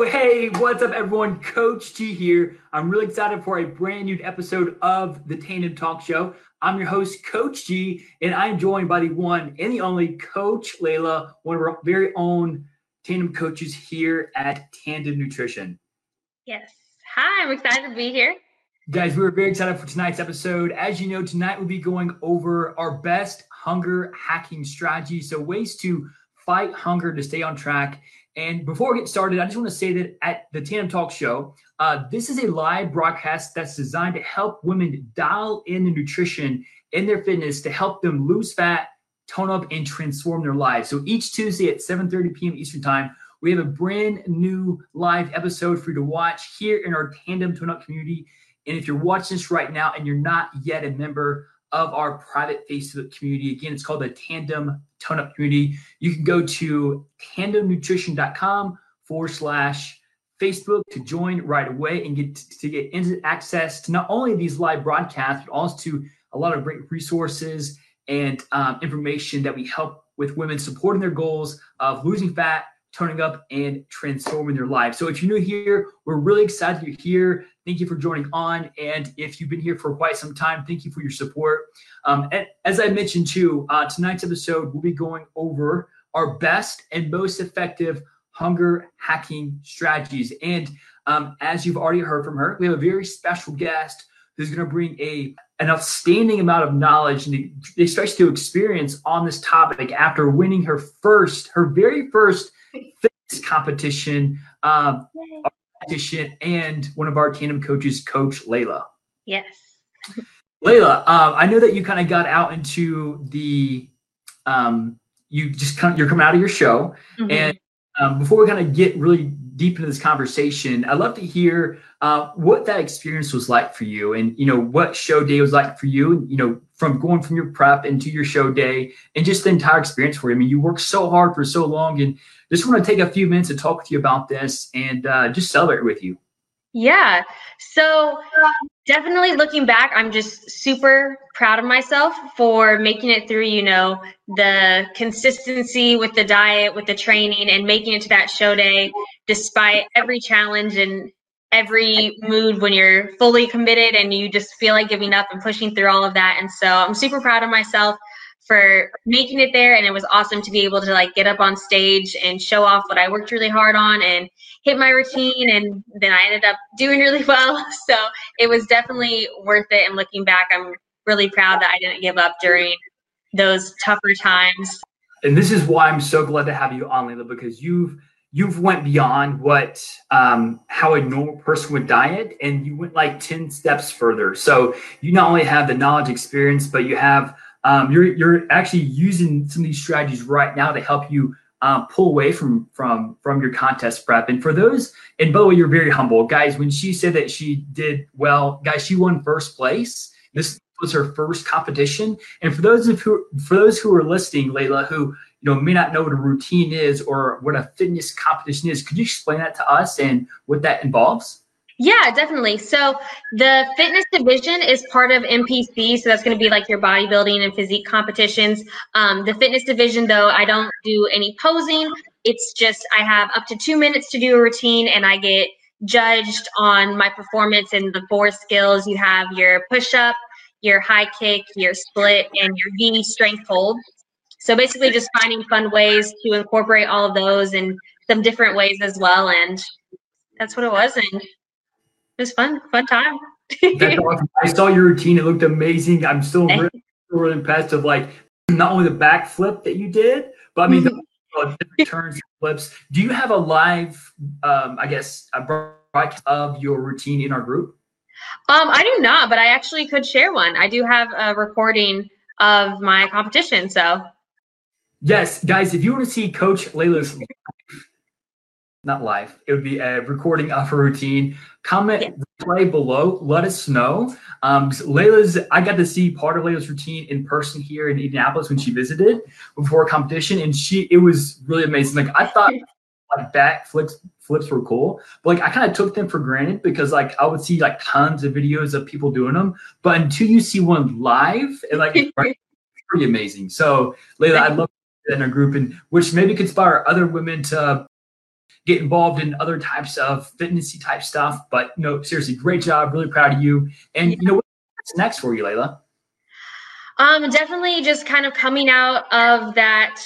Yo, hey, what's up, everyone? Coach G here. I'm really excited for a brand new episode of the Tandem Talk Show. I'm your host, Coach G, and I'm joined by the one and the only Coach Layla, one of our very own tandem coaches here at Tandem Nutrition. Yes. Hi, I'm excited to be here. Guys, we are very excited for tonight's episode. As you know, tonight we'll be going over our best hunger hacking strategies. So, ways to fight hunger to stay on track and before we get started, I just want to say that at the Tandem Talk Show, uh, this is a live broadcast that's designed to help women dial in the nutrition in their fitness to help them lose fat, tone up, and transform their lives. So each Tuesday at 7:30 p.m. Eastern Time, we have a brand new live episode for you to watch here in our Tandem Tone Up community. And if you're watching this right now and you're not yet a member of our private Facebook community. Again, it's called the Tandem Tone Up Community. You can go to tandemnutrition.com forward slash Facebook to join right away and get to get instant access to not only these live broadcasts, but also to a lot of great resources and um, information that we help with women supporting their goals of losing fat, toning up, and transforming their lives. So if you're new here, we're really excited you're here. Thank you for joining on. And if you've been here for quite some time, thank you for your support. Um, and as I mentioned too, uh, tonight's episode, we'll be going over our best and most effective hunger hacking strategies. And um, as you've already heard from her, we have a very special guest who's going to bring a an outstanding amount of knowledge and especially to experience on this topic after winning her first, her very first fitness competition. Um, competition and one of our tandem coaches, Coach Layla. Yes. Layla, uh, I know that you kind of got out into the, um, you just come, you're coming out of your show, mm-hmm. and um, before we kind of get really deep into this conversation, I'd love to hear uh, what that experience was like for you, and you know what show day was like for you. and You know, from going from your prep into your show day, and just the entire experience for you. I mean, you worked so hard for so long, and just want to take a few minutes to talk with you about this and uh, just celebrate with you. Yeah. So definitely looking back, I'm just super proud of myself for making it through, you know, the consistency with the diet, with the training, and making it to that show day despite every challenge and every mood when you're fully committed and you just feel like giving up and pushing through all of that. And so I'm super proud of myself for making it there and it was awesome to be able to like get up on stage and show off what I worked really hard on and hit my routine and then I ended up doing really well. So it was definitely worth it and looking back I'm really proud that I didn't give up during those tougher times. And this is why I'm so glad to have you on Layla because you've you've went beyond what um, how a normal person would diet and you went like 10 steps further. So you not only have the knowledge experience but you have um, you're you're actually using some of these strategies right now to help you um, pull away from from from your contest prep. And for those, and way, you're very humble, guys. When she said that she did well, guys, she won first place. This was her first competition. And for those of who for those who are listening, Layla, who you know may not know what a routine is or what a fitness competition is, could you explain that to us and what that involves? Yeah, definitely. So the fitness division is part of NPC. So that's going to be like your bodybuilding and physique competitions. Um, the fitness division, though, I don't do any posing. It's just I have up to two minutes to do a routine and I get judged on my performance and the four skills. You have your push up, your high kick, your split, and your V strength hold. So basically, just finding fun ways to incorporate all of those and some different ways as well. And that's what it was. And was fun, fun time. awesome. I saw your routine; it looked amazing. I'm still really, really impressed of like not only the backflip that you did, but I mean the uh, different turns, flips. Do you have a live, um, I guess, a broadcast of your routine in our group? Um, I do not, but I actually could share one. I do have a recording of my competition, so. Yes, guys, if you want to see Coach Layla's not live. It would be a recording of her routine. Comment yeah. play below, let us know. Um, Layla's, I got to see part of Layla's routine in person here in Indianapolis when she visited before a competition, and she it was really amazing. Like I thought, like back flips flips were cool, but like I kind of took them for granted because like I would see like tons of videos of people doing them, but until you see one live, and like right, pretty amazing. So Layla, I'd love in a group and which maybe could inspire other women to get involved in other types of fitnessy type stuff. But know, seriously, great job. Really proud of you. And you know, what's next for you, Layla? Um, definitely just kind of coming out of that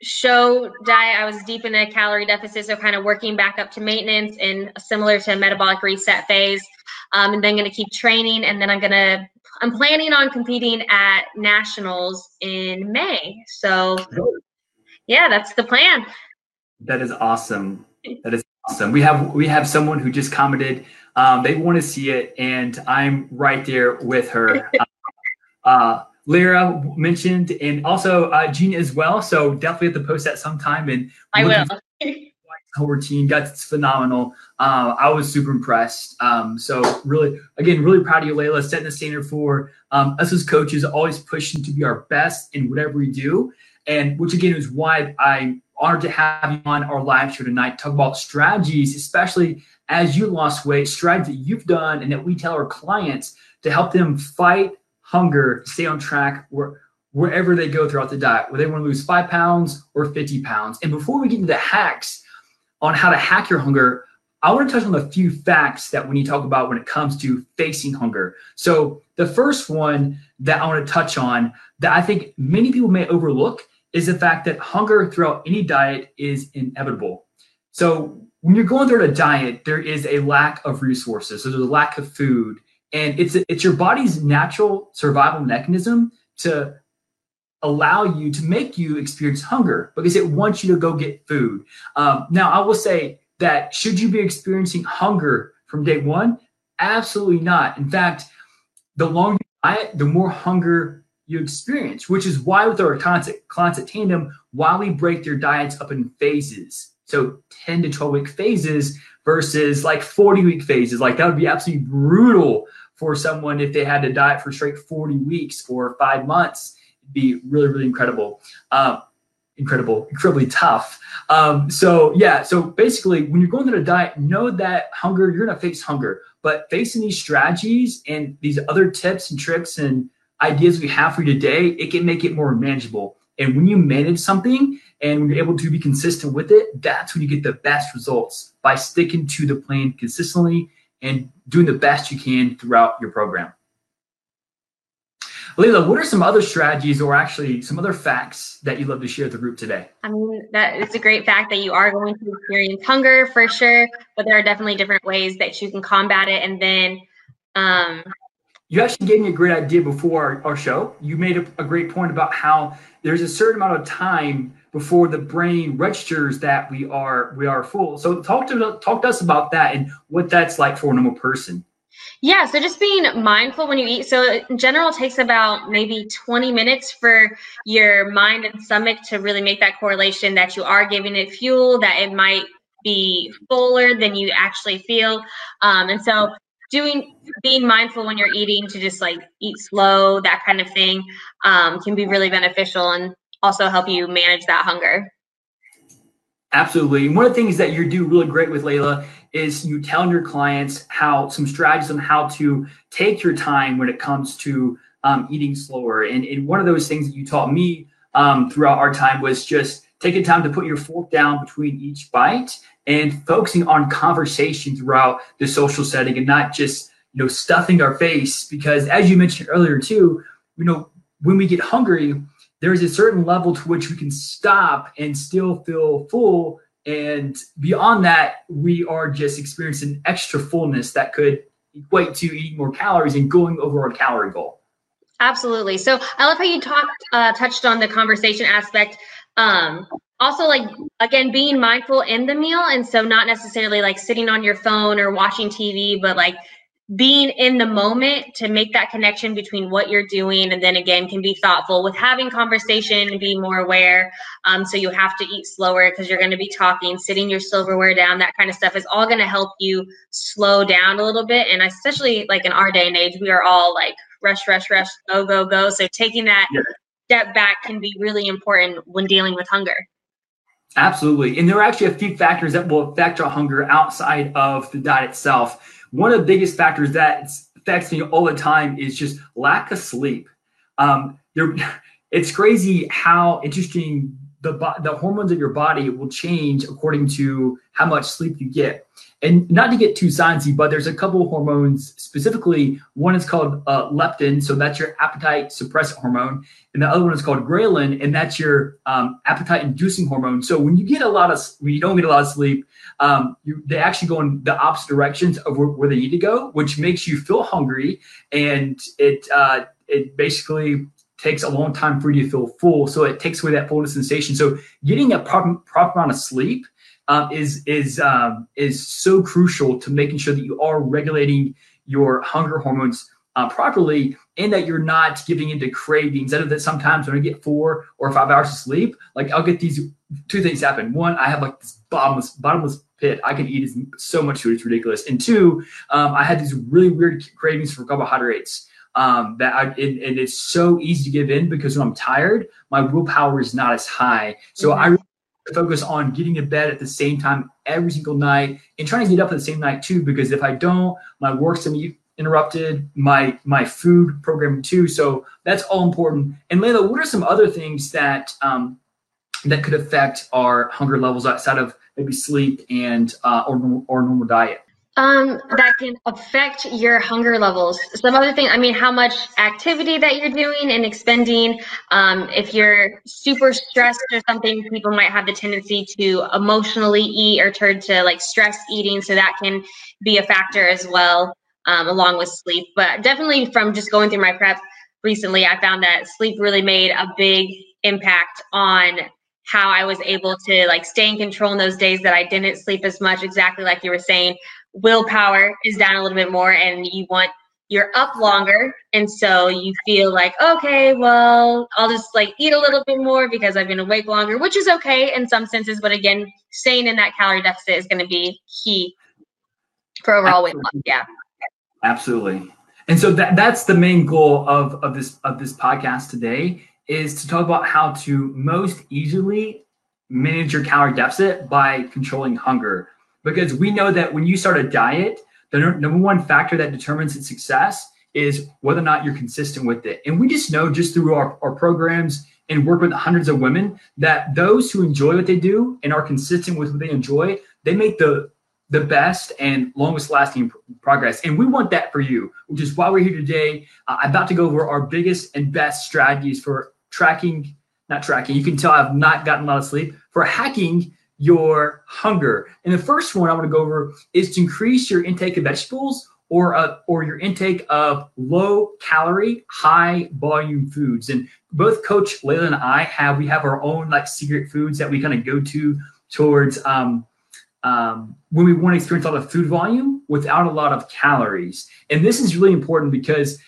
show diet. I was deep in a calorie deficit, so kind of working back up to maintenance and similar to a metabolic reset phase. Um, and then going to keep training, and then I'm to I'm planning on competing at nationals in May. So, yeah, that's the plan. That is awesome. That is awesome. We have we have someone who just commented. Um, they want to see it, and I'm right there with her. uh, Lyra mentioned, and also uh, Gina as well. So definitely have to post that sometime. And I will. Whole routine, that's phenomenal. Uh, I was super impressed. Um, so really, again, really proud of you, Layla, setting the standard for um, us as coaches, always pushing to be our best in whatever we do. And which again is why I'm honored to have you on our live show tonight. Talk about strategies, especially as you lost weight, strategies that you've done and that we tell our clients to help them fight hunger, stay on track where, wherever they go throughout the diet, whether they want to lose five pounds or 50 pounds. And before we get into the hacks on how to hack your hunger, I want to touch on a few facts that when you talk about when it comes to facing hunger. So the first one that I want to touch on that I think many people may overlook is the fact that hunger throughout any diet is inevitable. So when you're going through a diet, there is a lack of resources. So there's a lack of food, and it's it's your body's natural survival mechanism to allow you to make you experience hunger because it wants you to go get food. Um, now, I will say that should you be experiencing hunger from day one? Absolutely not. In fact, the longer you diet, the more hunger you experience, which is why with our clients at, Tandem, why we break their diets up in phases. So 10 to 12 week phases versus like 40 week phases. Like that would be absolutely brutal for someone if they had to diet for straight 40 weeks or five months. It'd be really, really incredible. Um, incredible, incredibly tough. Um, so yeah, so basically when you're going through a diet, know that hunger, you're gonna face hunger, but facing these strategies and these other tips and tricks and ideas we have for you today, it can make it more manageable. And when you manage something and when you're able to be consistent with it, that's when you get the best results by sticking to the plan consistently and doing the best you can throughout your program. Layla, what are some other strategies or actually some other facts that you'd love to share with the group today? I mean, that it's a great fact that you are going to experience hunger for sure, but there are definitely different ways that you can combat it. And then um, you actually gave me a great idea before our, our show. You made a, a, great point about how there's a certain amount of time before the brain registers that we are we are full. So talk to talk to us about that and what that's like for a normal person. Yeah, so just being mindful when you eat. So in general, it takes about maybe 20 minutes for your mind and stomach to really make that correlation that you are giving it fuel, that it might be fuller than you actually feel. Um, and so doing being mindful when you're eating to just like eat slow that kind of thing um, can be really beneficial and also help you manage that hunger. Absolutely. One of the things that you do really great with layla is you telling your clients how some strategies on how to take your time when it comes to um, eating slower. And, and one of those things that you taught me um, throughout our time was just taking time to put your fork down between each bite and focusing on conversation throughout the social setting and not just you know stuffing our face. Because as you mentioned earlier too you know when we get hungry there's a certain level to which we can stop and still feel full. And beyond that we are just experiencing extra fullness that could equate to eating more calories and going over our calorie goal. Absolutely. So i love how you talked uh, touched on the conversation aspect. Um, also like again being mindful in the meal and so not necessarily like sitting on your phone or watching tv but like being in the moment to make that connection between what you're doing and then again can be thoughtful with having conversation and be more aware. Um, so you have to eat slower because you're going to be talking sitting your silverware down that kind of stuff is all going to help you slow down a little bit. And especially like in our day and age we are all like rush rush rush go go go. So taking that yeah. step back can be really important when dealing with hunger Absolutely. And there are actually a few factors that will affect our hunger outside of the diet itself one of the biggest factors that affects me all the time is just lack of sleep. Um, there, it's crazy how interesting the the hormones of your body will change according to how much sleep you get. And not to get too sciencey, but there's a couple of hormones specifically. One is called uh, leptin, so that's your appetite suppressant hormone, and the other one is called ghrelin, and that's your um, appetite inducing hormone. So when you get a lot of when you don't get a lot of sleep, um, you, they actually go in the opposite directions of where, where, they need to go, which makes you feel hungry, and it uh, it basically takes a long time for you to feel full. So it takes away that fullness sensation. So getting a proper, proper amount of sleep um, is is um, is so crucial to making sure that you are regulating your hunger hormones uh, properly and that you're not giving into cravings. I know that sometimes when I get four or five hours of sleep, like I'll get these two things happen. One, I have like this bottomless bottomless pit. I can eat so much food, it's ridiculous. And two, um, I had these really weird cravings for carbohydrates. Um, that I, and, and, it's so easy to give in because when I'm tired, my willpower is not as high. So mm-hmm. I really focus on getting to bed at the same time every single night and trying to get up at the same night too. Because if I don't, my work's gonna be interrupted, my my food program too. So that's all important. And Layla, what are some other things that um, that could affect our hunger levels outside of maybe sleep and uh, or or normal diet? Um, that can affect your hunger levels. Some other thing, I mean, how much activity that you're doing and expending. Um, if you're super stressed or something, people might have the tendency to emotionally eat or turn to like stress eating. So that can be a factor as well, um, along with sleep. But definitely from just going through my prep recently, I found that sleep really made a big impact on how I was able to like stay in control in those days that I didn't sleep as much, exactly like you were saying willpower is down a little bit more and you want you're up longer. And so you feel like okay well i'll just like eat a little bit more because i've been awake longer which is okay in some senses. But again staying in that calorie deficit is going to be key for overall weight loss. Yeah. Absolutely. And so that, that's the main goal of, of this of this podcast today is to talk about how to most easily manage your calorie deficit by controlling hunger because we know that when you start a diet, the number one factor that determines its success is whether or not you're consistent with it. And we just know just through our, our programs and work with hundreds of women that those who enjoy what they do and are consistent with what they enjoy, they make the the best and longest lasting progress. And we want that for you, which is why we're here today. Uh, I'm about to go over our biggest and best strategies for tracking, not tracking, you can tell I've not gotten a lot of sleep, for hacking your hunger. And the first one I want to go over is to increase your intake of vegetables or uh, or your intake of low calorie, high volume foods. And both Coach Layla and I have we have our own like secret foods that we kind of go to towards um, um, when we want to experience a lot of food volume without a lot of calories. And this is really important because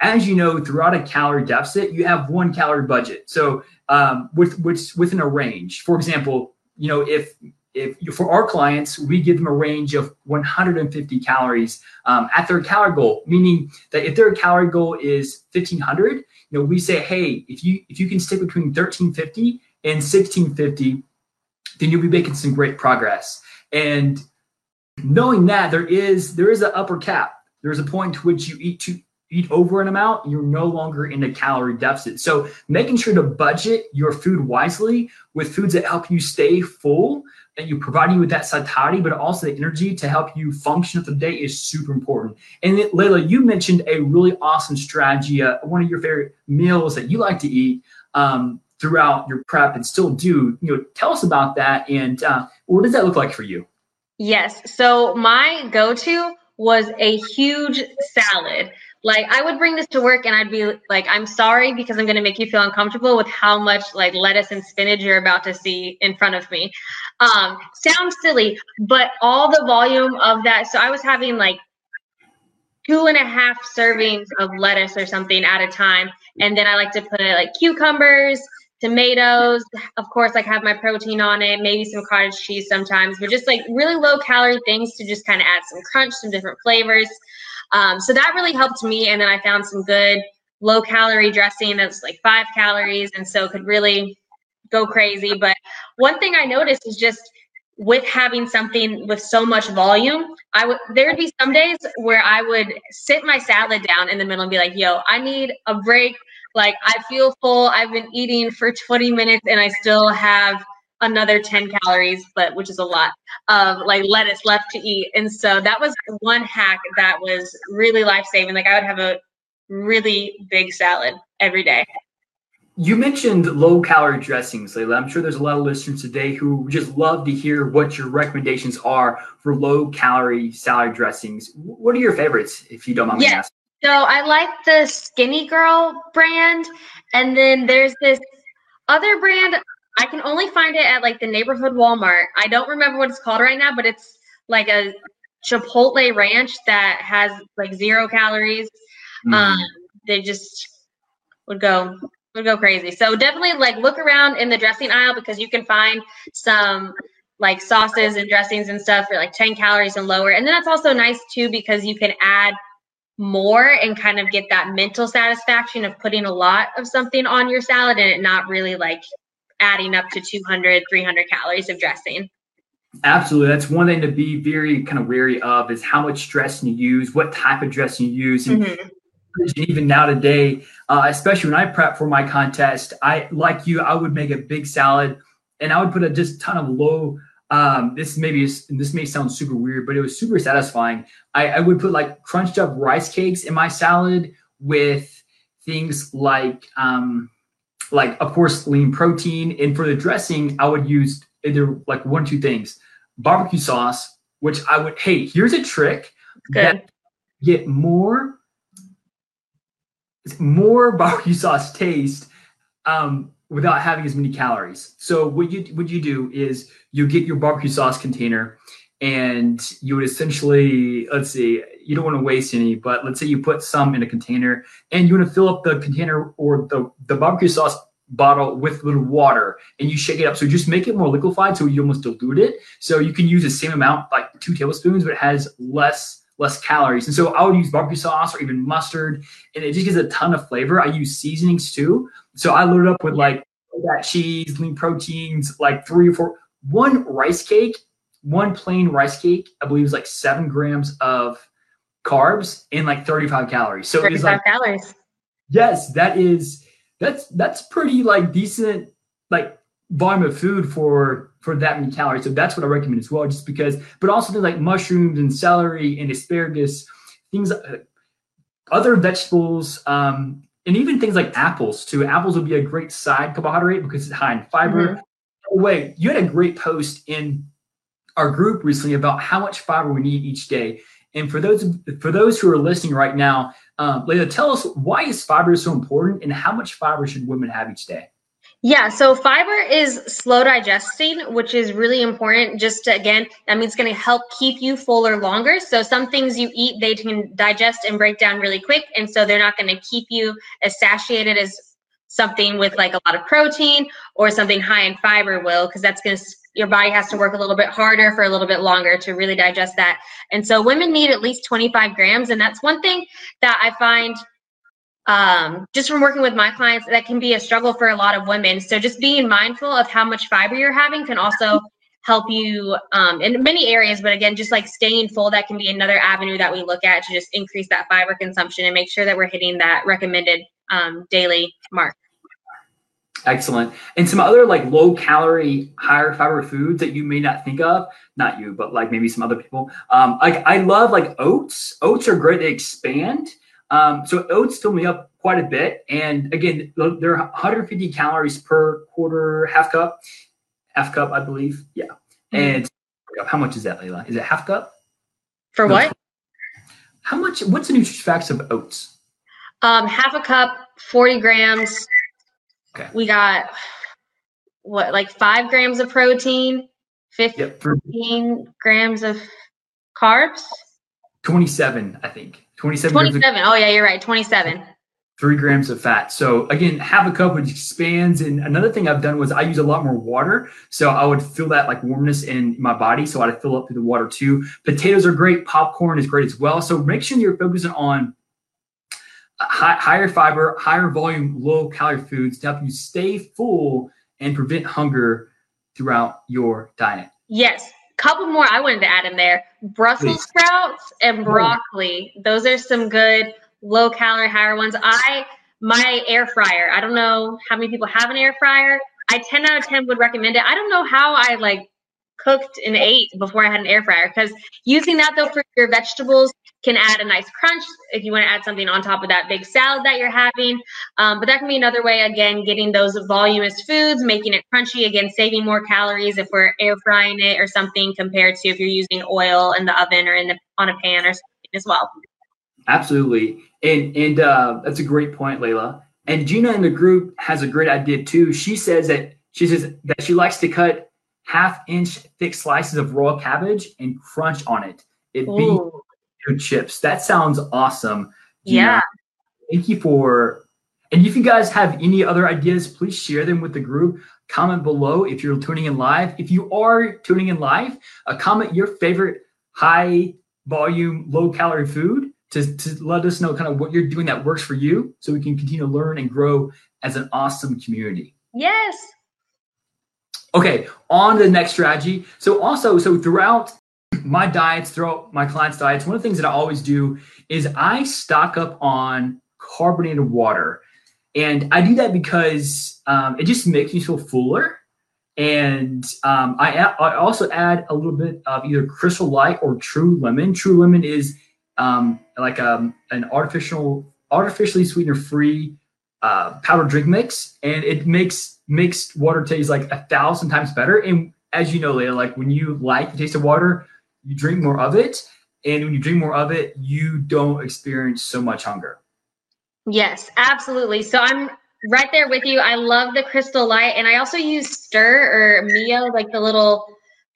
as you know, throughout a calorie deficit, you have one calorie budget. So um, with which within a range. For example, you know, if if for our clients, we give them a range of 150 calories um, at their calorie goal, meaning that if their calorie goal is 1500, you know, we say, hey, if you if you can stick between 1350 and 1650, then you'll be making some great progress. And knowing that there is there is an upper cap. There's a point to which you eat too eat over an amount, you're no longer in a calorie deficit. So making sure to budget your food wisely with foods that help you stay full, that you provide you with that satiety, but also the energy to help you function through the day is super important. And Layla, you mentioned a really awesome strategy, uh, one of your favorite meals that you like to eat um, throughout your prep and still do. You know, tell us about that and uh, what does that look like for you? Yes. So my go-to was a huge salad. Like I would bring this to work and I'd be like, I'm sorry because I'm gonna make you feel uncomfortable with how much like lettuce and spinach you're about to see in front of me. Um, sounds silly, but all the volume of that. So I was having like two and a half servings of lettuce or something at a time. And then I like to put like cucumbers, tomatoes, of course, like have my protein on it, maybe some cottage cheese sometimes, but just like really low calorie things to just kind of add some crunch, some different flavors. Um, so that really helped me. And then I found some good low calorie dressing that's like five calories and so could really go crazy. But one thing I noticed is just with having something with so much volume, I would there would be some days where I would sit my salad down in the middle and be like, "Yo, I need a break. Like I feel full. I've been eating for 20 minutes and I still have another 10 calories, but which is a lot of like lettuce left to eat." And so that was one hack that was really life-saving. Like I would have a really big salad every day. You mentioned low calorie dressings, Layla. I'm sure there's a lot of listeners today who just love to hear what your recommendations are for low calorie salad dressings. What are your favorites, if you don't mind yeah. me asking? So I like the Skinny Girl brand, and then there's this other brand. I can only find it at like the neighborhood Walmart. I don't remember what it's called right now, but it's like a Chipotle ranch that has like zero calories. Mm. Um, they just would go would go crazy. So definitely like look around in the dressing aisle because you can find some like sauces and dressings and stuff for like 10 calories and lower. And then that's also nice too because you can add more and kind of get that mental satisfaction of putting a lot of something on your salad and it not really like adding up to 200 300 calories of dressing absolutely that's one thing to be very kind of wary of is how much dressing you use what type of dressing you use and mm-hmm even now today, uh, especially when I prep for my contest, I like you, I would make a big salad and I would put a just ton of low. Um, this maybe is, this may sound super weird, but it was super satisfying. I, I would put like crunched up rice cakes in my salad with things like, um, like of course lean protein, and for the dressing, I would use either like one two things: barbecue sauce, which I would. Hey, here's a trick. That get more more barbecue sauce taste um, without having as many calories. So what you what you do is you get your barbecue sauce container and you would essentially let's see you don't want to waste any but let's say you put some in a container and you want to fill up the container or the, the barbecue sauce bottle with little water and you shake it up so just make it more liquefied so you almost dilute it so you can use the same amount like two tablespoons but it has less less calories. And so I would use barbecue sauce or even mustard, and it just gives a ton of flavor. I use seasonings too. So I load it up with like that cheese, lean proteins, like three or four, one rice cake, one plain rice cake, I believe is like seven grams of carbs and like 35 calories. So 35 like, calories. Yes, that is that's that's pretty like decent like volume of food for for that many calories. So that's what I recommend as well, just because. But also things like mushrooms and celery and asparagus, things, uh, other vegetables, um, and even things like apples too. Apples would be a great side carbohydrate because it's high in fiber. Mm-hmm. Wait, you had a great post in our group recently about how much fiber we need each day. And for those for those who are listening right now, um, Layla, tell us why is fiber so important, and how much fiber should women have each day? Yeah, so fiber is slow digesting, which is really important. Just to, again, that means going to help keep you fuller longer. So some things you eat, they can digest and break down really quick, and so they're not going to keep you as satiated as something with like a lot of protein or something high in fiber will, because that's going to your body has to work a little bit harder for a little bit longer to really digest that. And so women need at least 25 grams, and that's one thing that I find um, just from working with my clients, that can be a struggle for a lot of women. So just being mindful of how much fiber you're having can also help you um, in many areas. But again, just like staying full, that can be another avenue that we look at to just increase that fiber consumption and make sure that we're hitting that recommended um, daily mark. Excellent. And some other like low calorie, higher fiber foods that you may not think of, not you, but like maybe some other people. Um, like I love like oats. Oats are great. They expand. Um, so oats fill me up quite a bit. And again, they're 150 calories per quarter, half cup, half cup, I believe. Yeah. Mm-hmm. And how much is that, Layla? Is it half cup? For no, what? How much? What's the nutrition facts of oats? Um, half a cup, 40 grams. Okay. We got what, like five grams of protein, 15 yep. grams of carbs. 27, I think. 27. 27. oh yeah, you're right. 27 three grams of fat. So again, half a cup which expands. And another thing I've done was I use a lot more water. So I would feel that like warmness in my body. So I'd fill up through the water too. Potatoes are great. Popcorn is great as well. So make sure you're focusing on high, higher fiber, higher volume, low calorie foods to help you stay full and prevent hunger throughout your diet. Yes. Couple more I wanted to add in there. Brussels Please. sprouts and broccoli. Those are some good low calorie, higher ones. I my air fryer. I don't know how many people have an air fryer. I 10 out of 10 would recommend it. I don't know how I like cooked and ate before I had an air fryer because using that though for your vegetables can add a nice crunch if you want to add something on top of that big salad that you're having. Um, but that can be another way, again, getting those voluminous foods, making it crunchy, again, saving more calories if we're air frying it or something compared to if you're using oil in the oven or in the, on a pan or something as well. Absolutely. And and uh, that's a great point, Layla. And Gina in the group has a great idea too. She says that she says that she likes to cut half inch thick slices of raw cabbage and crunch on it. It be good chips. That sounds awesome. Gina. Yeah. Thank you for and if you guys have any other ideas, please share them with the group. Comment below if you're tuning in live. If you are tuning in live, uh, comment your favorite high volume, low calorie food to, to let us know kind of what you're doing that works for you so we can continue to learn and grow as an awesome community. Yes. Okay, on to the next strategy. So also, so throughout my diets, throughout my clients' diets, one of the things that I always do is I stock up on carbonated water. And I do that because um, it just makes me feel fuller. And um, I, I also add a little bit of either Crystal Light or True Lemon. True Lemon is um, like um, an artificial, artificially sweetener free uh, powdered drink mix, and it makes mixed water taste like a thousand times better. And as you know, Leah, like when you like the taste of water, you drink more of it, and when you drink more of it, you don't experience so much hunger. Yes, absolutely. So I'm right there with you. I love the crystal light, and I also use Stur or Mio, like the little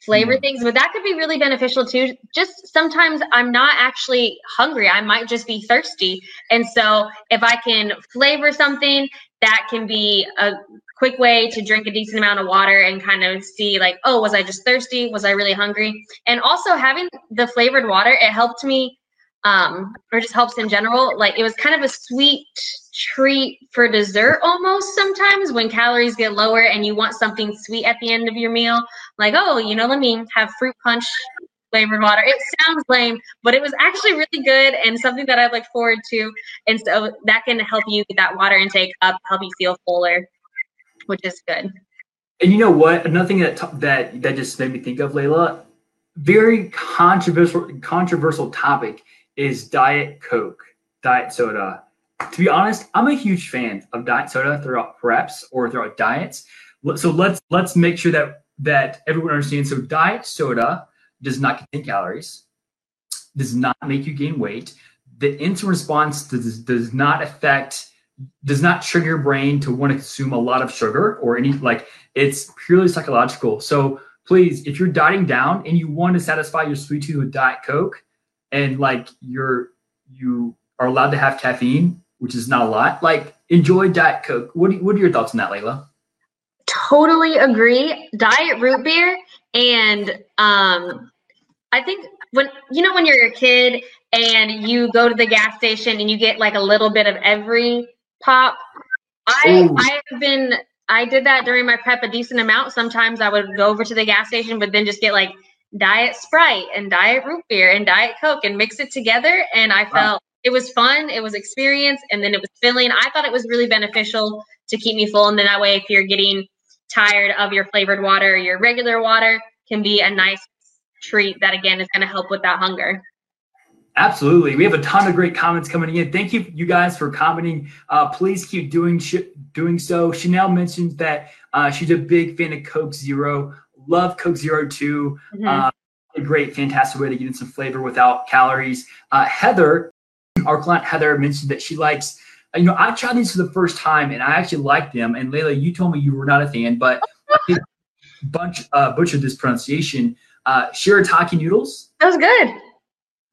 flavor mm. things, but that could be really beneficial too. Just sometimes I'm not actually hungry. I might just be thirsty. And so if I can flavor something, that can be a quick way to drink a decent amount of water and kind of see like, oh, was I just thirsty? Was I really hungry? And also having the flavored water, it helped me um, or just helps in general. Like it was kind of a sweet treat for dessert almost sometimes when calories get lower and you want something sweet at the end of your meal. Like, oh, you know, let me have fruit punch flavored water. It sounds lame, but it was actually really good and something that I look forward to. And so that can help you get that water intake up, help you feel fuller, which is good. And you know what? Another thing that that that just made me think of, Layla, very controversial controversial topic is Diet Coke, Diet Soda. To be honest, I'm a huge fan of Diet Soda throughout preps or throughout diets. So let's let's make sure that that everyone understands. So Diet Soda does not contain calories, does not make you gain weight. The insulin response does, does not affect does not trigger your brain to want to consume a lot of sugar or any like it's purely psychological. So please, if you're dieting down and you want to satisfy your sweet tooth with Diet Coke, and like you're you are allowed to have caffeine, which is not a lot. Like enjoy Diet Coke. What, what are your thoughts on that, Layla? Totally agree. Diet root beer and um, I think when you know when you're a kid and you go to the gas station and you get like a little bit of every pop. I Ooh. I have been I did that during my prep a decent amount. Sometimes I would go over to the gas station, but then just get like diet Sprite and diet root beer and diet Coke and mix it together. And I felt wow. it was fun, it was experience, and then it was filling. I thought it was really beneficial to keep me full. And then that way, if you're getting tired of your flavored water, your regular water can be a nice treat that again is going to help with that hunger. Absolutely. We have a ton of great comments coming in. Thank you, you guys, for commenting. Uh, please keep doing sh- doing so. Chanel mentioned that uh, she's a big fan of Coke Zero. Love Coke Zero too. Mm-hmm. Uh, a great, fantastic way to get in some flavor without calories. Uh, Heather, our client Heather, mentioned that she likes. You know, I tried these for the first time and I actually liked them. And Layla, you told me you were not a fan, but I bunch uh, butchered this pronunciation. Uh, shirataki noodles. That was good.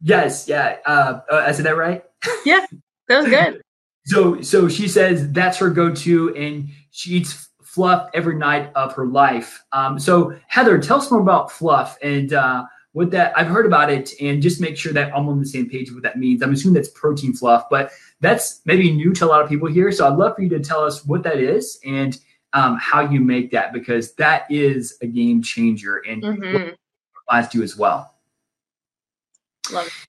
Yes, yeah. Uh, uh, I said that right. Yeah, that was good. so, so she says that's her go-to, and she eats fluff every night of her life. Um, so, Heather, tell us more about fluff and uh, what that. I've heard about it, and just make sure that I'm on the same page with what that means. I'm assuming that's protein fluff, but that's maybe new to a lot of people here. So, I'd love for you to tell us what that is and um, how you make that because that is a game changer and mm-hmm. applies to you as well. Love.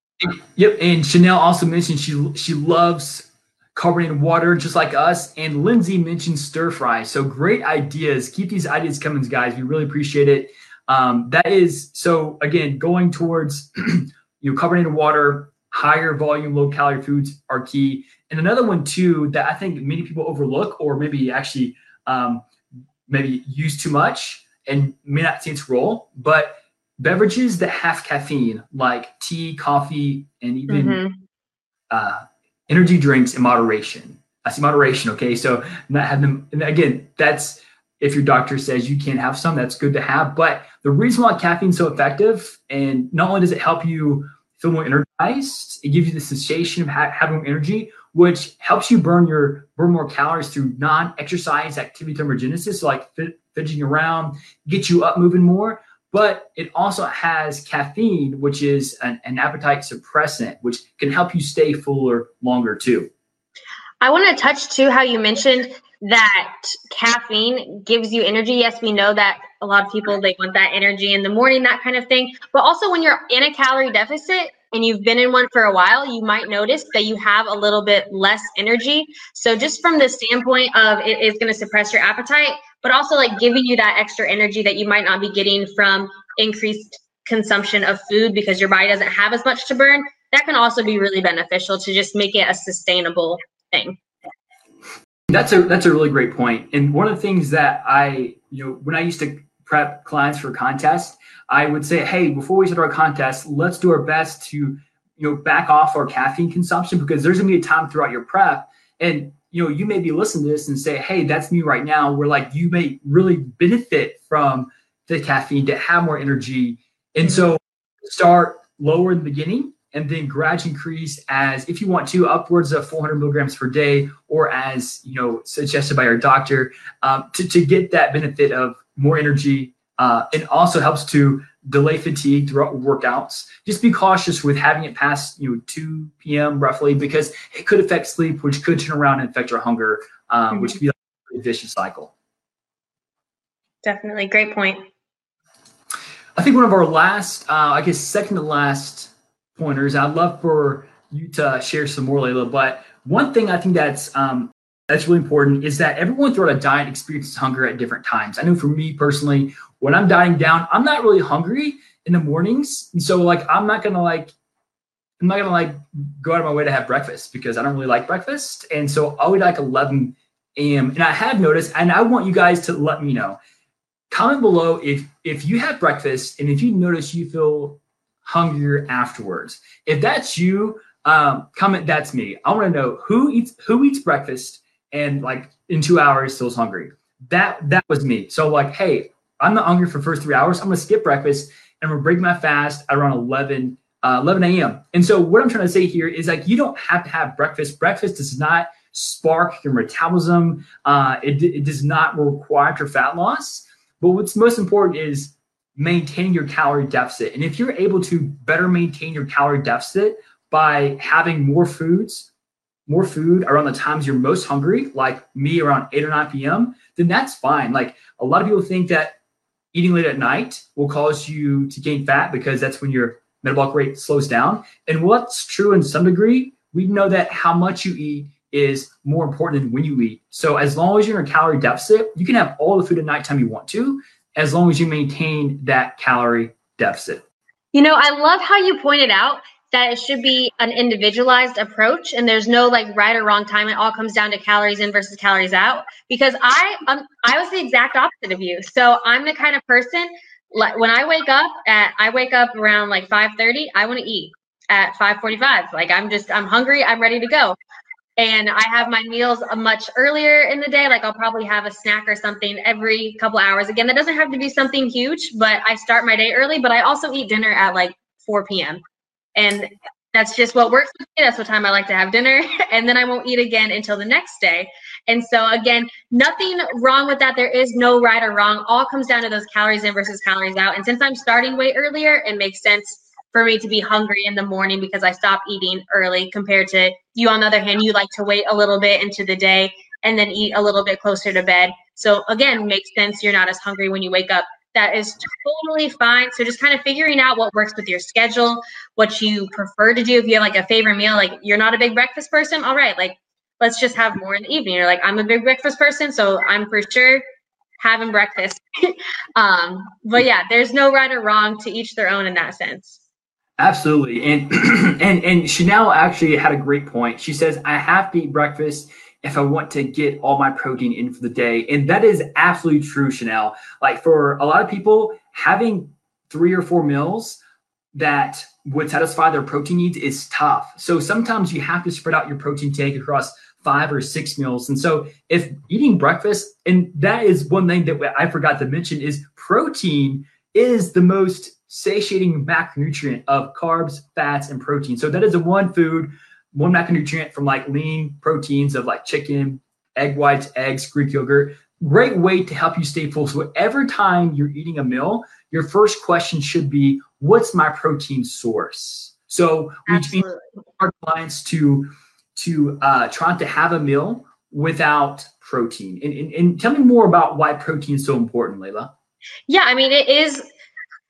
Yep, and Chanel also mentioned she she loves carbonated water just like us. And Lindsay mentioned stir fry. So great ideas. Keep these ideas coming, guys. We really appreciate it. Um, that is so again going towards you know carbonated water, higher volume, low calorie foods are key. And another one too that I think many people overlook or maybe actually um, maybe use too much and may not see its role, but beverages that have caffeine, like tea, coffee, and even mm-hmm. uh, energy drinks in moderation. I see moderation. Okay, so not have them. And again, that's if your doctor says you can't have some, that's good to have. But the reason why caffeine's so effective, and not only does it help you feel more energized, it gives you the sensation of ha- having more energy, which helps you burn your burn more calories through non-exercise activity thermogenesis, so like fidgeting around, get you up moving more but it also has caffeine, which is an, an, appetite suppressant, which can help you stay fuller longer too. I want to touch too how you mentioned that caffeine gives you energy. Yes, we know that a lot of people they want that energy in the morning, that kind of thing. But also when you're in a calorie deficit and you've been in one for a while, you might notice that you have a little bit less energy. So just from the standpoint of it is going to suppress your appetite, but also like giving you that extra energy that you might not be getting from increased consumption of food because your body doesn't have as much to burn. That can also be really beneficial to just make it a sustainable thing. That's a that's a really great point. And one of the things that I, you know, when I used to prep clients for contests, I would say, hey, before we start our contest, let's do our best to, you know, back off our caffeine consumption because there's gonna be a time throughout your prep. And you know, you may be listening to this and say, hey, that's me right now. Where like you may really benefit from the caffeine to have more energy. And so start lower in the beginning and then gradually increase as if you want to upwards of 400 milligrams per day or as you know suggested by your doctor um, to, to get that benefit of more energy uh, it also helps to delay fatigue throughout workouts. Just be cautious with having it past you know 2 p.m. roughly because it could affect sleep, which could turn around and affect your hunger, um, mm-hmm. which could be like a vicious cycle. Definitely, great point. I think one of our last, uh, I guess, second to last pointers. I'd love for you to share some more, Layla. But one thing I think that's um, that's really important is that everyone throughout a diet experiences hunger at different times. I know for me personally, when I'm dieting down, I'm not really hungry in the mornings. And so like I'm not gonna like I'm not gonna like go out of my way to have breakfast because I don't really like breakfast. And so I'll eat like 11 a.m. And I have noticed, and I want you guys to let me know. Comment below if if you have breakfast and if you notice you feel hungrier afterwards. If that's you, um, comment that's me. I want to know who eats who eats breakfast and like in two hours still hungry. That that was me. So like, hey, I'm not hungry for first three hours. I'm gonna skip breakfast and I'm gonna break my fast at around 11 uh, 11 a.m. And so what I'm trying to say here is like you don't have to have breakfast. Breakfast does not spark your metabolism. Uh, it, it does not require your fat loss. But what's most important is maintaining your calorie deficit. And if you're able to better maintain your calorie deficit by having more foods more food around the times you're most hungry, like me around 8 or 9 p.m., then that's fine. Like a lot of people think that eating late at night will cause you to gain fat because that's when your metabolic rate slows down. And what's true in some degree, we know that how much you eat is more important than when you eat. So as long as you're in a calorie deficit, you can have all the food at nighttime you want to, as long as you maintain that calorie deficit. You know, I love how you pointed out that it should be an individualized approach and there's no like right or wrong time. It all comes down to calories in versus calories out because i um, i was the exact opposite of you. So i'm the kind of person like when i wake up at i wake up around like 5.30 i want to eat at 5.45 like i'm just i'm hungry i'm ready to go. And i have my meals much earlier in the day like i'll probably have a snack or something every couple hours. Again that doesn't have to be something huge but i start my day early but i also eat dinner at like 4 p.m And that's just what works for me. That's what time I like to have dinner. And then I won't eat again until the next day. And so again, nothing wrong with that. There is no right or wrong. All comes down to those calories in versus calories out. And since I'm starting way earlier, it makes sense for me to be hungry in the morning because I stop eating early compared to you on the other hand, you like to wait a little bit into the day and then eat a little bit closer to bed. So again, makes sense you're not as hungry when you wake up that is totally fine. So just kind of figuring out what works with your schedule, what you prefer to do. If you have like a favorite meal, like you're not a big breakfast person, all right, like let's just have more in the evening. Or like I'm a big breakfast person, so I'm for sure having breakfast. um, but yeah, there's no right or wrong to each their own in that sense. Absolutely. And and and Chanel actually had a great point. She says, I have to eat breakfast if I want to get all my protein in for the day. And that is absolutely true, Chanel. Like for a lot of people, having three or four meals that would satisfy their protein needs is tough. So sometimes you have to spread out your protein take across five or six meals. And so if eating breakfast, and that is one thing that I forgot to mention is protein is the most satiating macronutrient of carbs, fats, and protein. So that is the one food one macronutrient from like lean proteins of like chicken, egg whites, eggs, Greek yogurt. Great way to help you stay full. So every time you're eating a meal, your first question should be, "What's my protein source?" So we train our clients to to uh, trying to have a meal without protein. And, and, and tell me more about why protein is so important, Layla. Yeah, I mean, it is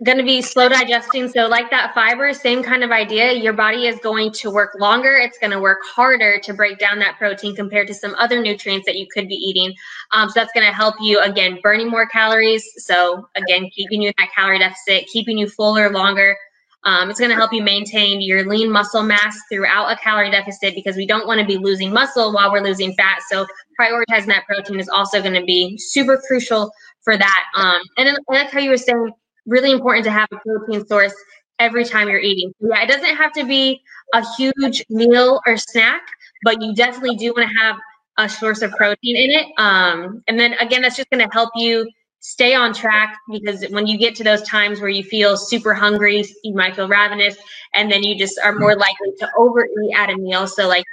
going to be slow digesting. So, like that fiber, same kind of idea. Your body is going to work longer. It's going to work harder to break down that protein compared to some other nutrients that you could be eating. Um, so, that's going to help you, again, burning more calories. So, again, keeping you in that calorie deficit, keeping you fuller longer. Um, it's going to help you maintain your lean muscle mass throughout a calorie deficit because we don't want to be losing muscle while we're losing fat. So, prioritizing that protein is also going to be super crucial for that. Um, and then, like how you were saying, really important to have a protein source every time you're eating. Yeah, it doesn't have to be a huge meal or snack, but you definitely do want to have a source of protein in it. Um, and then again, that's just going to help you stay on track because when you get to those times where you feel super hungry, you might feel ravenous, and then you just are more likely to overeat at a meal. So like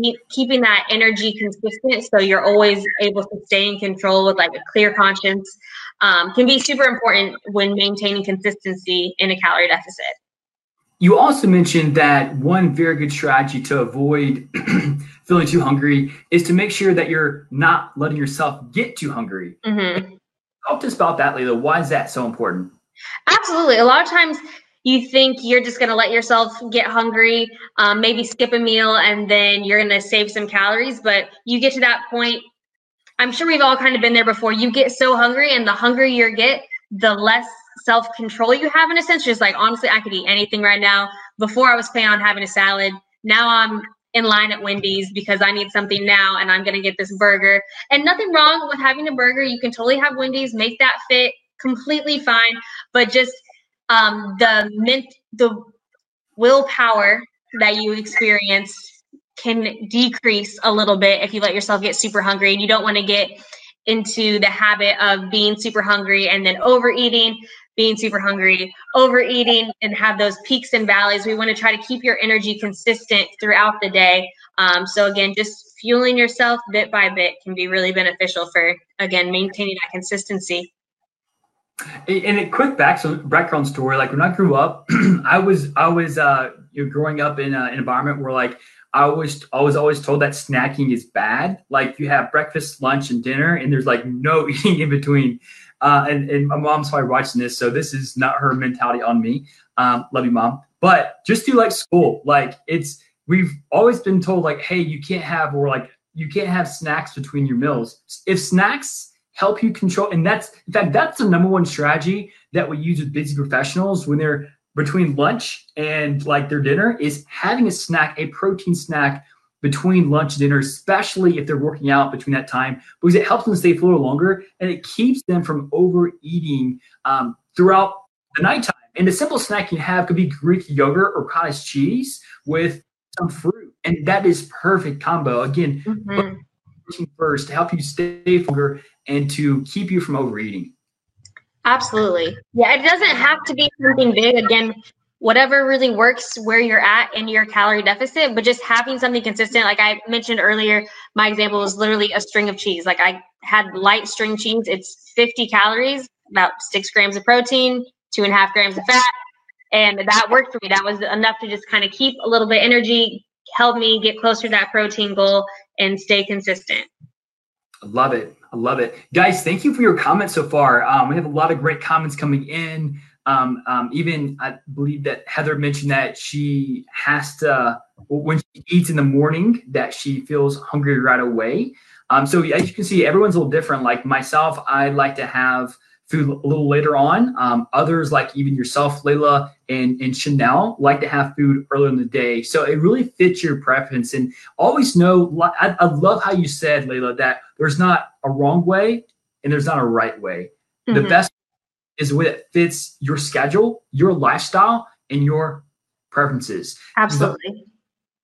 keep keeping that energy consistent so you're always able to stay in control with like a clear conscience um, can be super important when maintaining consistency in a calorie deficit. You also mentioned that one very good strategy to avoid feeling too hungry is to make sure that you're not letting yourself get too hungry. Mm-hmm. Talk to us about that, Layla. Why is that so important? Absolutely. A lot of times you think you're just going to let yourself get hungry, um, maybe skip a meal, and then you're going to save some calories. But you get to that point I'm sure we've all kind of been there before. You get so hungry, and the hungrier you get, the less self control you have in a sense. Just like honestly, I could eat anything right now. Before I was planning on having a salad. Now I'm in line at Wendy's because I need something now and I'm going to get this burger. And nothing wrong with having a burger. You can totally have Wendy's, make that fit completely fine. But just um, the mint, the willpower that you experience can decrease a little bit if you let yourself get super hungry and you don't want to get into the habit of being super hungry and then overeating being super hungry overeating and have those peaks and valleys. We want to try to keep your energy consistent throughout the day. Um, so again just fueling yourself bit by bit can be really beneficial for again maintaining that consistency and a quick back so background story like when i grew up i was i was uh you know, growing up in a, an environment where like I was I was always told that snacking is bad. Like you have breakfast, lunch, and dinner, and there's like no eating in between. Uh, and, and my mom's probably watching this, so this is not her mentality on me. Um, love you, mom. But just do like school. Like it's we've always been told like, hey, you can't have or like you can't have snacks between your meals. If snacks help you control, and that's in fact that's the number one strategy that we use with busy professionals when they're between lunch and like their dinner is having a snack, a protein snack between lunch and dinner, especially if they're working out between that time, because it helps them stay fuller longer and it keeps them from overeating um, throughout the nighttime. And the simple snack you have could be Greek yogurt or cottage cheese with some fruit, and that is perfect combo. Again, mm-hmm. first to help you stay fuller and to keep you from overeating. Absolutely. Yeah, it doesn't have to be something big. Again, whatever really works where you're at in your calorie deficit, but just having something consistent. Like I mentioned earlier, my example was literally a string of cheese. Like I had light string cheese, it's 50 calories, about six grams of protein, two and a half grams of fat. And that worked for me. That was enough to just kind of keep a little bit energy, help me get closer to that protein goal and stay consistent. I love it. I love it. Guys, thank you for your comments so far. Um, we have a lot of great comments coming in. Um, um, even I believe that Heather mentioned that she has to when she eats in the morning that she feels hungry right away. Um, so as you can see, everyone's a little different. Like myself, I like to have food a little later on. Um, others, like even yourself, Layla and, and Chanel, like to have food earlier in the day. So it really fits your preference. And always know, I, I love how you said, Layla, that there's not a wrong way and there's not a right way. Mm-hmm. The best is the way that fits your schedule, your lifestyle, and your preferences. Absolutely.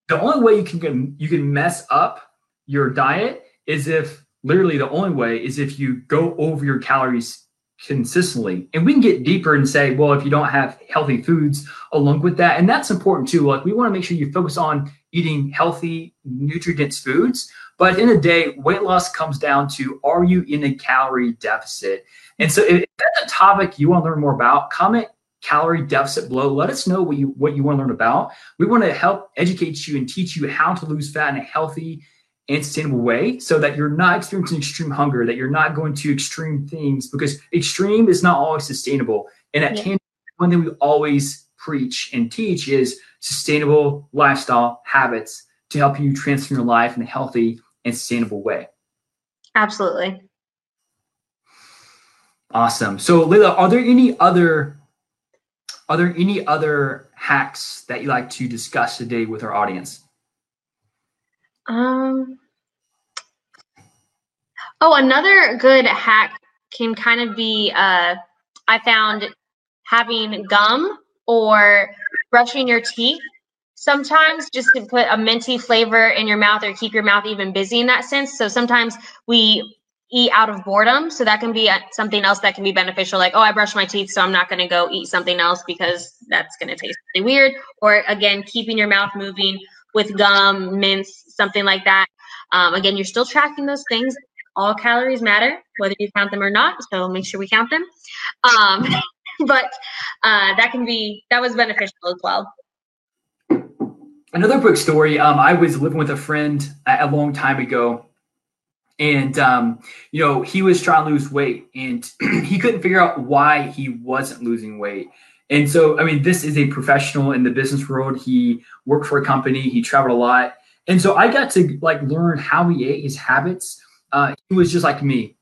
The, the only way you can you can mess up your diet is if literally the only way is if you go over your calories consistently. And we can get deeper and say, well, if you don't have healthy foods along with that, and that's important too. Like we want to make sure you focus on eating healthy, nutrient dense foods. But in the day, weight loss comes down to are you in a calorie deficit? And so if that's a topic you want to learn more about, comment calorie deficit below. Let us know what you what you want to learn about. We want to help educate you and teach you how to lose fat in a healthy and sustainable way so that you're not experiencing extreme hunger, that you're not going to extreme things because extreme is not always sustainable. And at yeah. one thing we always preach and teach is sustainable lifestyle habits to help you transform your life in a healthy and sustainable way. Absolutely. Awesome. So Layla, are there any other are there any other hacks that you like to discuss today with our audience? Um Oh, another good hack can kind of be uh I found having gum or brushing your teeth sometimes just to put a minty flavor in your mouth or keep your mouth even busy in that sense. So sometimes we eat out of boredom. So that can be something else that can be beneficial. Like, oh, I brush my teeth, so I'm not going to go eat something else because that's going to taste really weird. Or again, keeping your mouth moving with gum, mints, something like that. Um, again, you're still tracking those things. All calories matter, whether you count them or not. So make sure we count them. Um, but uh, that can be that was beneficial as well. Another quick story. Um, I was living with a friend a long time ago and um, you know he was trying to lose weight and he couldn't figure out why he wasn't losing weight. And so i mean this is a professional in the business world. He worked for a company. He traveled a lot. And so i got to like learn how he ate his habits. Uh, he was just like me.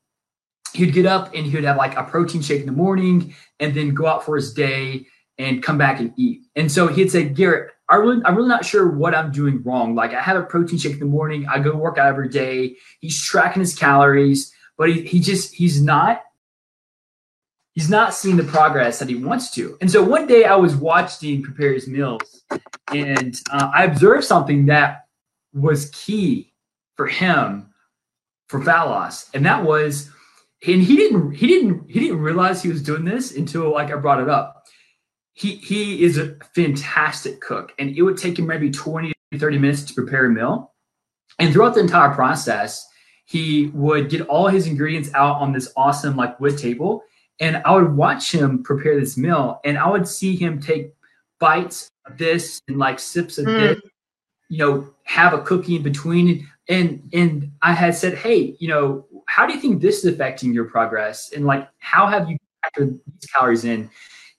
He'd get up and he'd have like a protein shake in the morning and then go out for his day and come back and eat and so he'd say garrett I really, I'm really not sure what I'm doing wrong. Like I have a protein shake in the morning. I go to work out every day. He's tracking his calories, but he, he just he's not he's not seeing the progress that he wants to. And so one day I was watching him prepare his meals, and uh, I observed something that was key for him for fat loss, and that was, and he didn't he didn't he didn't realize he was doing this until like I brought it up he he is a fantastic cook and it would take him maybe 20 30 minutes to prepare a meal. And throughout the entire process he would get all his ingredients out on this awesome like wood table and i would watch him prepare this meal and i would see him take bites of this and like sips of mm. this you know have a cookie in between and and i had said hey you know how do you think this is affecting your progress? And like how have you factored these calories in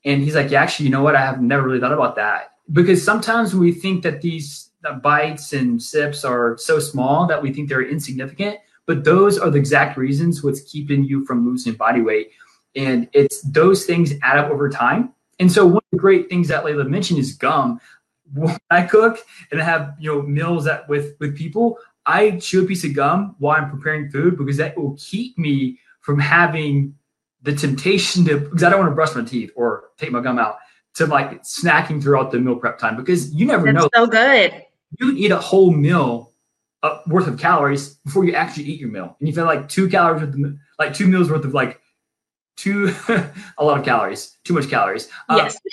and he's like, yeah, actually, you know what? I have never really thought about that because sometimes we think that these bites and sips are so small that we think they're insignificant, but those are the exact reasons what's keeping you from losing body weight. And it's those things add up over time. And so one of the great things that Layla mentioned is gum. When I cook and I have you know meals that with with people, I chew a piece of gum while I'm preparing food because that will keep me from having the temptation to because I don't want to brush my teeth or take my gum out to like snacking throughout the meal prep time because you never That's know. So good. You eat a whole meal uh, worth of calories before you actually eat your meal, and you've feel like two calories worth of, like two meals worth of like two a lot of calories, too much calories. Uh, yes.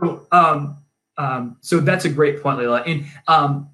So, um, um, so that's a great point, Layla. And um,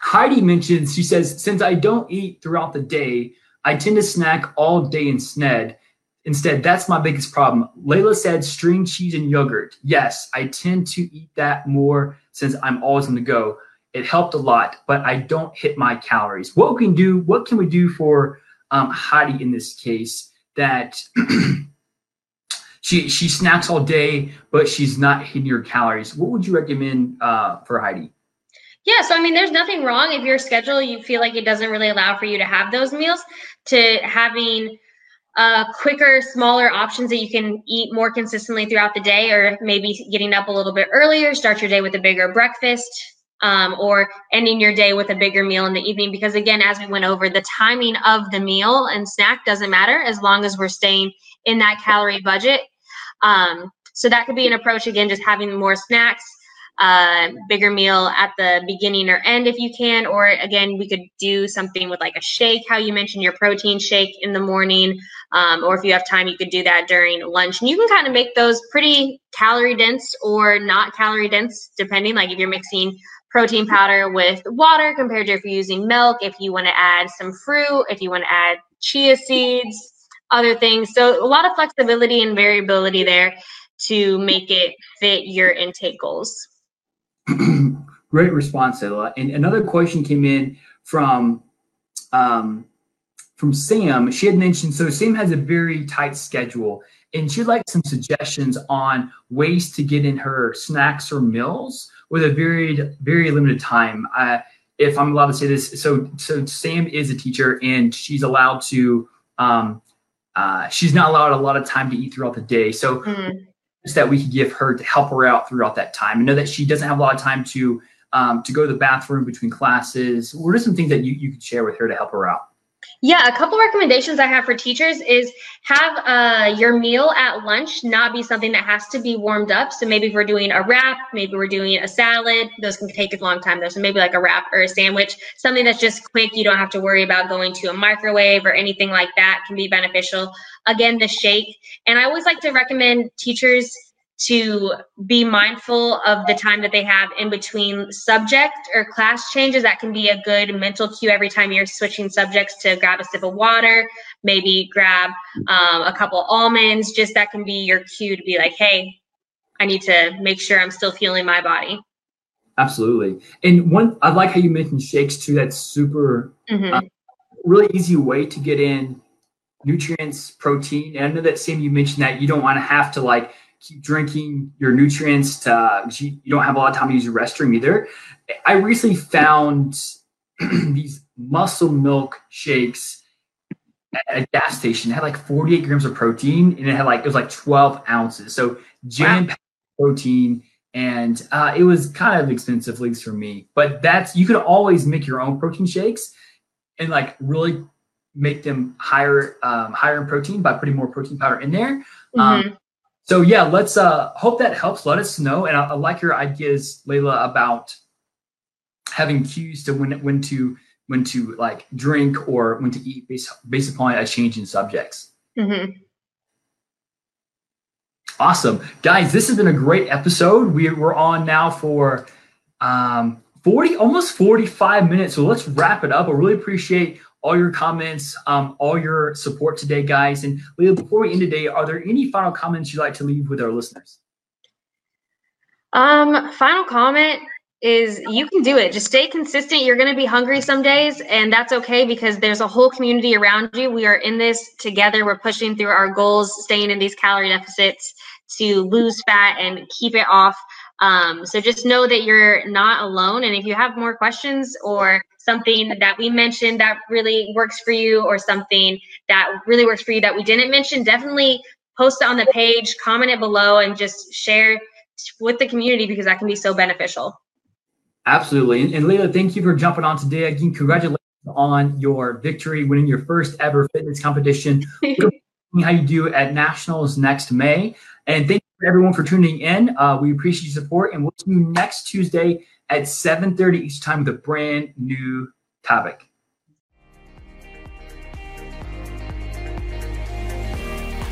Heidi mentions, she says, since I don't eat throughout the day, I tend to snack all day instead. Instead, that's my biggest problem. Layla said string cheese and yogurt. Yes, I tend to eat that more since I'm always on the go. It helped a lot, but I don't hit my calories. What can do, what can we do for um, Heidi in this case that she she snacks all day, but she's not hitting her calories? What would you recommend uh, for Heidi? Yeah, so I mean, there's nothing wrong if your schedule you feel like it doesn't really allow for you to have those meals to having uh, quicker, smaller options that you can eat more consistently throughout the day, or maybe getting up a little bit earlier, start your day with a bigger breakfast, um, or ending your day with a bigger meal in the evening. Because again, as we went over, the timing of the meal and snack doesn't matter as long as we're staying in that calorie budget. Um, so that could be an approach again, just having more snacks uh, bigger meal at the beginning or end if you can. Or again, we could do something with like a shake, how you mentioned your protein shake in the morning. Um, or if you have time, you could do that during lunch. And you can kind of make those pretty calorie dense or not calorie dense, depending. Like if you're mixing protein powder with water compared to if you're using milk, if you want to add some fruit, if you want to add chia seeds, other things. So a lot of flexibility and variability there to make it fit your intake goals. Great response, Ella. And another question came in from um, from Sam. She had mentioned so Sam has a very tight schedule, and she'd like some suggestions on ways to get in her snacks or meals with a very very limited time. If I'm allowed to say this, so so Sam is a teacher, and she's allowed to. Um, uh, she's not allowed a lot of time to eat throughout the day. So mm-hmm that we could give her to help her out throughout that time. I know that she doesn't have a lot of time to um, to go to the bathroom between classes. What are some things that you, you could share with her to help her out? Yeah, a couple recommendations I have for teachers is have uh, your meal at lunch not be something that has to be warmed up. So maybe if we're doing a wrap, maybe we're doing a salad, those can take a long time though. So maybe like a wrap or a sandwich, something that's just quick. You don't have to worry about going to a microwave or anything like that can be beneficial. Again, the shake. And I always like to recommend teachers to be mindful of the time that they have in between subject or class changes. That can be a good mental cue every time you're switching subjects to grab a sip of water, maybe grab um, a couple almonds. Just that can be your cue to be like, hey, I need to make sure I'm still feeling my body. Absolutely. And one, I like how you mentioned shakes too. That's super, mm-hmm. uh, really easy way to get in nutrients, protein. And I know that Sam, you mentioned that you don't want to have to like keep drinking your nutrients to you, you don't have a lot of time to use your restroom either. I recently found these muscle milk shakes at a gas station. It had like 48 grams of protein and it had like it was like 12 ounces. So jam wow. protein and uh, it was kind of expensive, at least for me. But that's you could always make your own protein shakes and like really make them higher um, higher in protein by putting more protein powder in there. Um, mm-hmm. Um, so yeah, let's uh, hope that helps. Let us know, and I, I, like your ideas, Layla, about having cues to when when to when to like drink or when to eat based based upon a change in subjects. Mm-hmm. Awesome, guys! This has been a great episode. We, we're on now for um, forty, almost forty-five minutes. So let's wrap it up. I really appreciate all your comments, um, all your support today, guys. And Leah, before we end today, are there any final comments you'd like to leave with our listeners? Um, final comment is you can do it. Just stay consistent. You're going to be hungry some days, and that's okay because there's a whole community around you. We are in this together. We're pushing through our goals, staying in these calorie deficits to lose fat and keep it off. Um, so just know that you're not alone. And if you have more questions or something that we mentioned that really works for you or something that really works for you that we didn't mention, definitely post it on the page, comment it below, and just share with the community because that can be so beneficial. Absolutely. And, and Layla, thank you for jumping on today. Again, congratulations on your victory, winning your first ever fitness competition. how you do at Nationals next May. And thank you everyone for tuning in. Uh, we appreciate your support, and we'll see you next Tuesday at 7.30 each time with a brand new topic.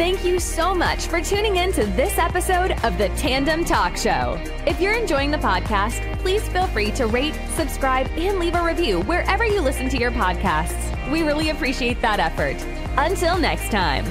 Thank you so much for tuning in to this episode of the Tandem Talk Show. If you're enjoying the podcast, please feel free to rate, subscribe, and leave a review wherever you listen to your podcasts. We really appreciate that effort. Until next time.